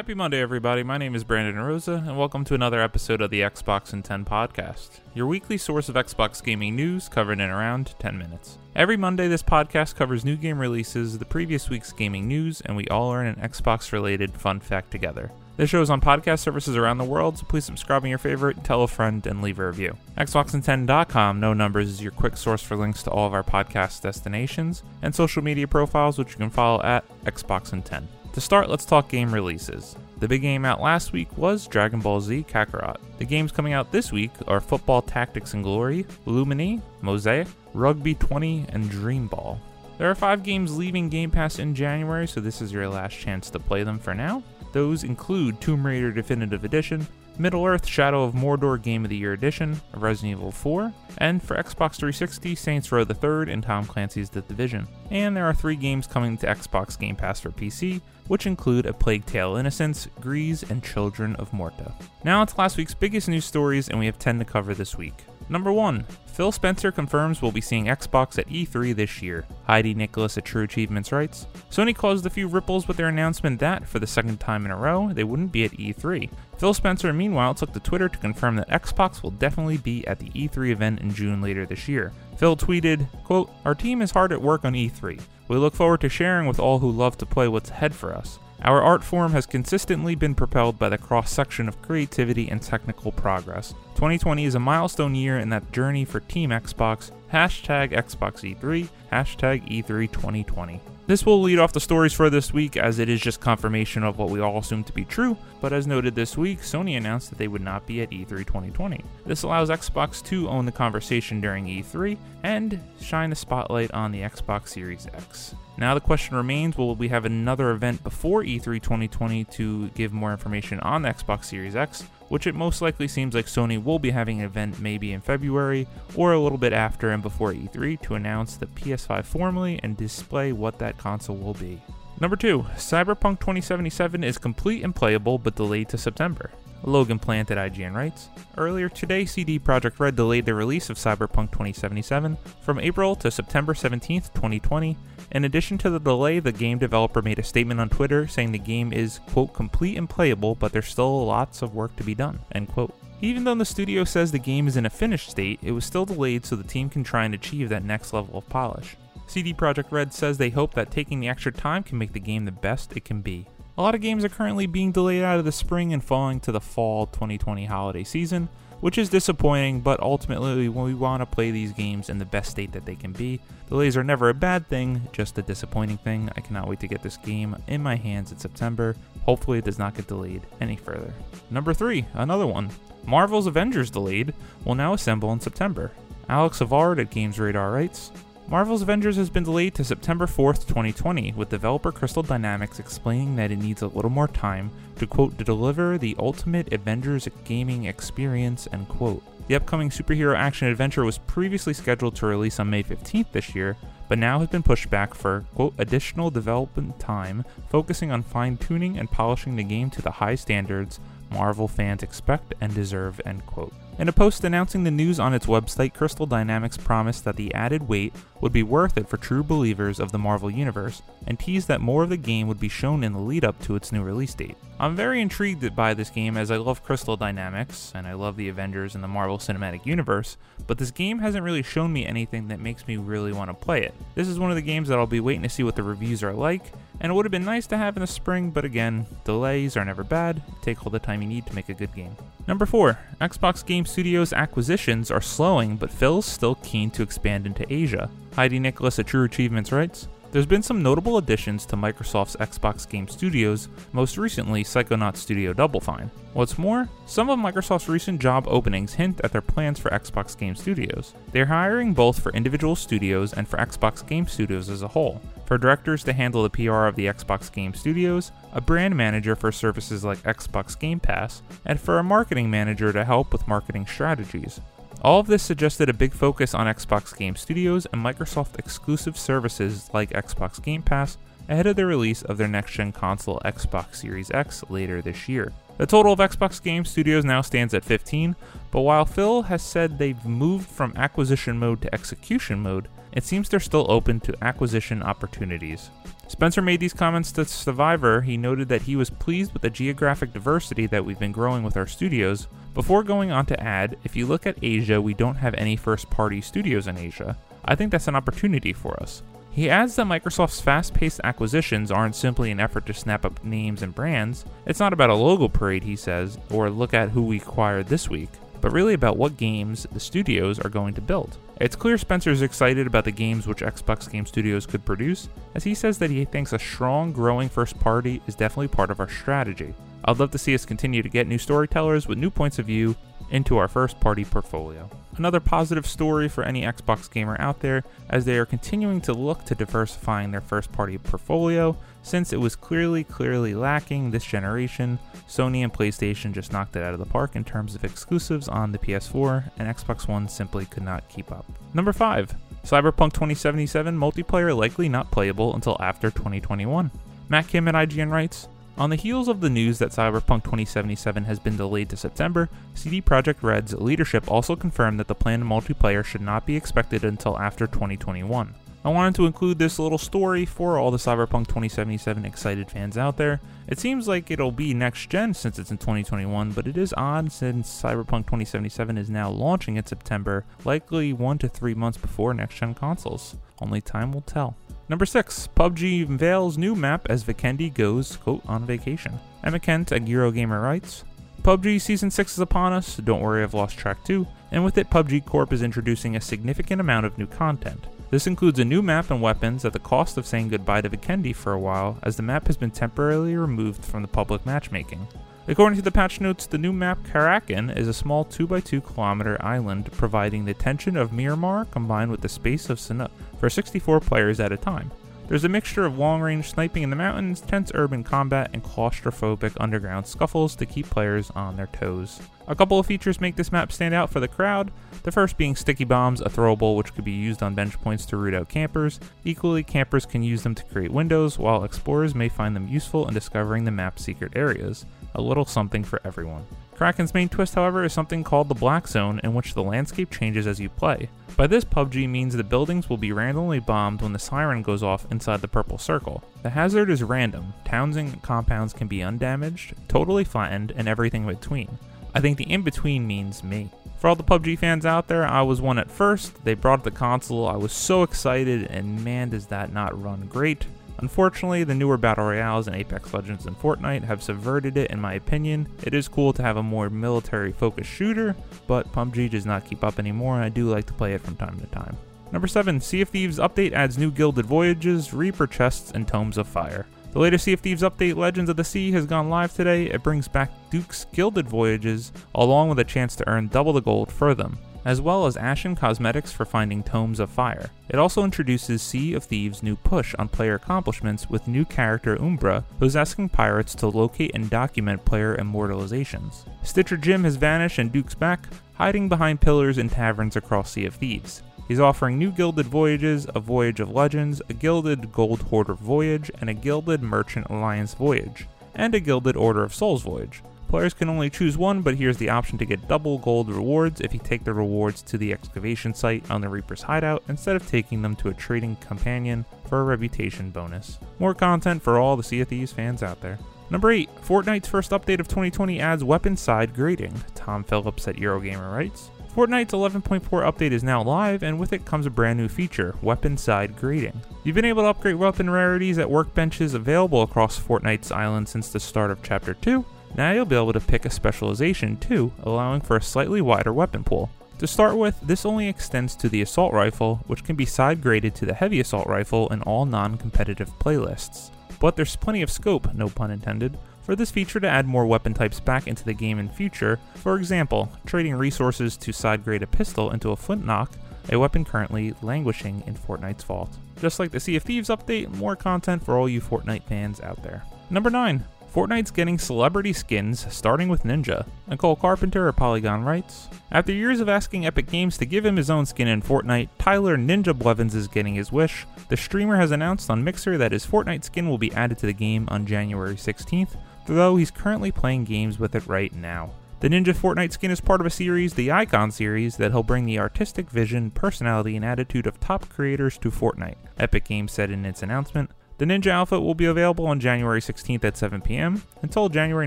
Happy Monday, everybody. My name is Brandon Rosa, and welcome to another episode of the Xbox in 10 podcast, your weekly source of Xbox gaming news covered in around 10 minutes. Every Monday, this podcast covers new game releases, the previous week's gaming news, and we all learn an Xbox related fun fact together. This show is on podcast services around the world, so please subscribe on your favorite, tell a friend, and leave a review. Xboxin10.com, no numbers, is your quick source for links to all of our podcast destinations and social media profiles, which you can follow at Xboxin10. To start, let's talk game releases. The big game out last week was Dragon Ball Z Kakarot. The games coming out this week are Football Tactics and Glory, Lumini, Mosaic, Rugby 20, and Dream Ball. There are five games leaving Game Pass in January, so this is your last chance to play them for now. Those include Tomb Raider Definitive Edition, Middle Earth Shadow of Mordor Game of the Year Edition, Resident Evil 4, and for Xbox 360, Saints Row the Third and Tom Clancy's The Division. And there are three games coming to Xbox Game Pass for PC, which include A Plague Tale Innocence, Gris, and Children of Morta. Now it's last week's biggest news stories, and we have 10 to cover this week. Number 1. Phil Spencer confirms we'll be seeing Xbox at E3 this year. Heidi Nicholas at True Achievements writes Sony caused a few ripples with their announcement that, for the second time in a row, they wouldn't be at E3. Phil Spencer, meanwhile, took to Twitter to confirm that Xbox will definitely be at the E3 event in June later this year. Phil tweeted, quote, Our team is hard at work on E3. We look forward to sharing with all who love to play what's ahead for us. Our art form has consistently been propelled by the cross section of creativity and technical progress. 2020 is a milestone year in that journey for Team Xbox, hashtag Xbox E3, hashtag E3 2020. This will lead off the stories for this week as it is just confirmation of what we all assume to be true, but as noted this week, Sony announced that they would not be at E3 2020. This allows Xbox to own the conversation during E3 and shine the spotlight on the Xbox Series X. Now the question remains will we have another event before E3 2020 to give more information on the Xbox Series X, which it most likely seems like Sony will be having an event maybe in February or a little bit after and before E3 to announce the PS5 formally and display what that console will be. Number 2, Cyberpunk 2077 is complete and playable but delayed to September. Logan Plant at IGN writes Earlier today, CD Projekt Red delayed the release of Cyberpunk 2077 from April to September 17, 2020. In addition to the delay, the game developer made a statement on Twitter saying the game is, quote, complete and playable, but there's still lots of work to be done, end quote. Even though the studio says the game is in a finished state, it was still delayed so the team can try and achieve that next level of polish. CD Projekt Red says they hope that taking the extra time can make the game the best it can be. A lot of games are currently being delayed out of the spring and falling to the fall 2020 holiday season, which is disappointing, but ultimately we want to play these games in the best state that they can be. Delays are never a bad thing, just a disappointing thing. I cannot wait to get this game in my hands in September. Hopefully it does not get delayed any further. Number 3, another one. Marvel's Avengers delayed will now assemble in September. Alex Avard at Games Radar writes, Marvel's Avengers has been delayed to September 4th, 2020, with developer Crystal Dynamics explaining that it needs a little more time to quote deliver the ultimate Avengers gaming experience end quote. The upcoming superhero action adventure was previously scheduled to release on May 15th this year, but now has been pushed back for quote additional development time, focusing on fine-tuning and polishing the game to the high standards Marvel fans expect and deserve end quote. In a post announcing the news on its website, Crystal Dynamics promised that the added wait would be worth it for true believers of the Marvel Universe, and teased that more of the game would be shown in the lead up to its new release date. I'm very intrigued by this game as I love Crystal Dynamics, and I love the Avengers and the Marvel Cinematic Universe, but this game hasn't really shown me anything that makes me really want to play it. This is one of the games that I'll be waiting to see what the reviews are like, and it would have been nice to have in the spring, but again, delays are never bad. Take all the time you need to make a good game. Number 4. Xbox Game Studios acquisitions are slowing, but Phil's still keen to expand into Asia. Heidi Nicholas at True Achievements writes, there's been some notable additions to Microsoft's Xbox Game Studios, most recently Psychonauts Studio Double Fine. What's more, some of Microsoft's recent job openings hint at their plans for Xbox Game Studios. They're hiring both for individual studios and for Xbox Game Studios as a whole. For directors to handle the PR of the Xbox Game Studios, a brand manager for services like Xbox Game Pass, and for a marketing manager to help with marketing strategies. All of this suggested a big focus on Xbox Game Studios and Microsoft exclusive services like Xbox Game Pass ahead of the release of their next gen console Xbox Series X later this year. The total of Xbox Game Studios now stands at 15, but while Phil has said they've moved from acquisition mode to execution mode, it seems they're still open to acquisition opportunities. Spencer made these comments to Survivor. He noted that he was pleased with the geographic diversity that we've been growing with our studios. Before going on to add, if you look at Asia, we don't have any first party studios in Asia. I think that's an opportunity for us. He adds that Microsoft's fast paced acquisitions aren't simply an effort to snap up names and brands. It's not about a logo parade, he says, or look at who we acquired this week, but really about what games the studios are going to build. It's clear Spencer is excited about the games which Xbox Game Studios could produce, as he says that he thinks a strong, growing first party is definitely part of our strategy. I'd love to see us continue to get new storytellers with new points of view into our first party portfolio. Another positive story for any Xbox gamer out there, as they are continuing to look to diversifying their first party portfolio, since it was clearly, clearly lacking this generation. Sony and PlayStation just knocked it out of the park in terms of exclusives on the PS4, and Xbox One simply could not keep up. Number 5. Cyberpunk 2077 multiplayer likely not playable until after 2021. Matt Kim at IGN writes, on the heels of the news that Cyberpunk 2077 has been delayed to September, CD Projekt Red's leadership also confirmed that the planned multiplayer should not be expected until after 2021. I wanted to include this little story for all the Cyberpunk 2077 excited fans out there. It seems like it'll be next gen since it's in 2021, but it is odd since Cyberpunk 2077 is now launching in September, likely 1 to 3 months before next gen consoles. Only time will tell. Number 6. PUBG unveils new map as Vikendi goes, quote, on vacation. Emma Kent at Eurogamer writes, PUBG Season 6 is upon us, don't worry I've lost track too, and with it PUBG Corp is introducing a significant amount of new content. This includes a new map and weapons at the cost of saying goodbye to Vikendi for a while, as the map has been temporarily removed from the public matchmaking. According to the patch notes, the new map Karakin is a small 2x2 kilometer island providing the tension of Miramar combined with the space of Sanhok for 64 players at a time. There's a mixture of long range sniping in the mountains, tense urban combat, and claustrophobic underground scuffles to keep players on their toes. A couple of features make this map stand out for the crowd, the first being sticky bombs, a throwable which could be used on bench points to root out campers. Equally, campers can use them to create windows, while explorers may find them useful in discovering the map's secret areas. A little something for everyone. Karakin's main twist, however, is something called the Black Zone, in which the landscape changes as you play. By this, PUBG means the buildings will be randomly bombed when the siren goes off inside the purple circle. The hazard is random, towns and compounds can be undamaged, totally flattened, and everything in between. I think the in between means me. For all the PUBG fans out there, I was one at first. They brought the console, I was so excited, and man, does that not run great. Unfortunately, the newer Battle Royales in Apex Legends and Fortnite have subverted it in my opinion. It is cool to have a more military focused shooter, but PUBG does not keep up anymore and I do like to play it from time to time. Number 7, Sea of Thieves update adds new Gilded Voyages, Reaper chests, and Tomes of Fire. The latest Sea of Thieves update, Legends of the Sea, has gone live today. It brings back Duke's Gilded Voyages, along with a chance to earn double the gold for them as well as Ashen cosmetics for finding Tomes of Fire. It also introduces Sea of Thieves' new push on player accomplishments with new character Umbra, who's asking pirates to locate and document player immortalizations. Stitcher Jim has vanished and Duke's back, hiding behind pillars in taverns across Sea of Thieves. He's offering new Gilded Voyages, a Voyage of Legends, a Gilded Gold Hoarder Voyage, and a Gilded Merchant Alliance Voyage, and a Gilded Order of Souls Voyage. Players can only choose one, but here's the option to get double gold rewards if you take the rewards to the excavation site on the Reaper's hideout instead of taking them to a trading companion for a reputation bonus. More content for all the Sea of Thieves fans out there. Number 8. Fortnite's first update of 2020 adds weapon side grading. Tom Phillips at Eurogamer writes. Fortnite's 11.4 update is now live, and with it comes a brand new feature, weapon side grading. You've been able to upgrade weapon rarities at workbenches available across Fortnite's island since the start of Chapter 2, now you'll be able to pick a specialization too, allowing for a slightly wider weapon pool. To start with, this only extends to the assault rifle, which can be side graded to the heavy assault rifle in all non competitive playlists. But there's plenty of scope, no pun intended, for this feature to add more weapon types back into the game in future, for example, trading resources to side grade a pistol into a flintlock, a weapon currently languishing in Fortnite's vault. Just like the Sea of Thieves update, more content for all you Fortnite fans out there. Number 9. Fortnite's getting celebrity skins, starting with Ninja. Nicole Carpenter of Polygon writes After years of asking Epic Games to give him his own skin in Fortnite, Tyler Ninja Blevins is getting his wish. The streamer has announced on Mixer that his Fortnite skin will be added to the game on January 16th, though he's currently playing games with it right now. The Ninja Fortnite skin is part of a series, the Icon series, that will bring the artistic vision, personality, and attitude of top creators to Fortnite, Epic Games said in its announcement. The Ninja outfit will be available on January 16th at 7 p.m. until January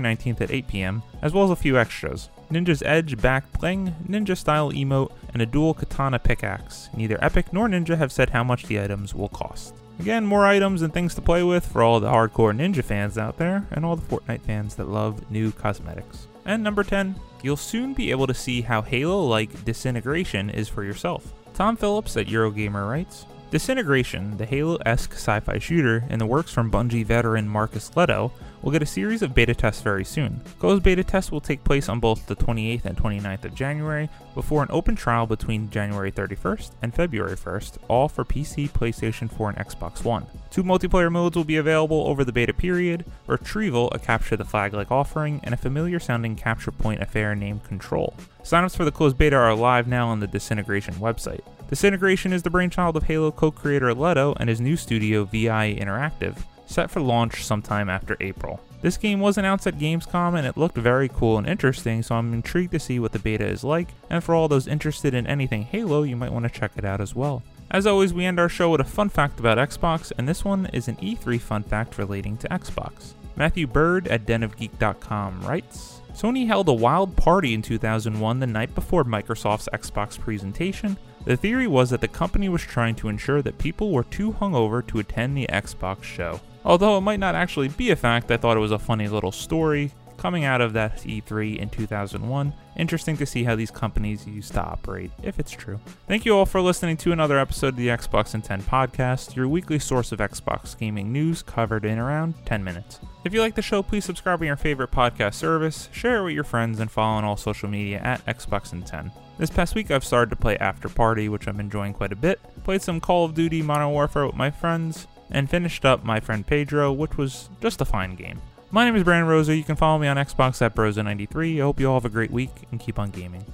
19th at 8 p.m., as well as a few extras. Ninja's Edge back bling, Ninja style emote, and a dual katana pickaxe. Neither Epic nor Ninja have said how much the items will cost. Again, more items and things to play with for all the hardcore Ninja fans out there and all the Fortnite fans that love new cosmetics. And number 10, you'll soon be able to see how Halo like disintegration is for yourself. Tom Phillips at Eurogamer writes Disintegration, the Halo esque sci fi shooter in the works from Bungie veteran Marcus Lehto, will get a series of beta tests very soon. Those beta tests will take place on both the 28th and 29th of January, before an open trial between January 31st and February 1st, all for PC, PlayStation 4, and Xbox One. Two multiplayer modes will be available over the beta period Retrieval, a capture the flag like offering, and a familiar sounding capture point affair named Control. Signups for the closed beta are live now on the Disintegration website. Disintegration is the brainchild of Halo co creator Lehto and his new studio V1 Interactive, set for launch sometime after April. This game was announced at Gamescom and it looked very cool and interesting, so I'm intrigued to see what the beta is like, and for all those interested in anything Halo, you might want to check it out as well. As always, we end our show with a fun fact about Xbox, and this one is an E3 fun fact relating to Xbox. Matthew Byrd at denofgeek.com writes Sony held a wild party in 2001 the night before Microsoft's Xbox presentation, the theory was that the company was trying to ensure that people were too hungover to attend the Xbox show. Although it might not actually be a fact, I thought it was a funny little story coming out of that E3 in 2001. Interesting to see how these companies used to operate, if it's true. Thank you all for listening to another episode of the Xbox in 10 podcast, your weekly source of Xbox gaming news covered in around 10 minutes. If you like the show, please subscribe on your favorite podcast service, share it with your friends, and follow on all social media at Xbox in 10. This past week, I've started to play After Party, which I'm enjoying quite a bit. Played some Call of Duty Modern Warfare with my friends, and finished up My Friend Pedro, which was just a fine game. My name is Brandon Rosa. You can follow me on Xbox at Brosa93. I hope you all have a great week and keep on gaming.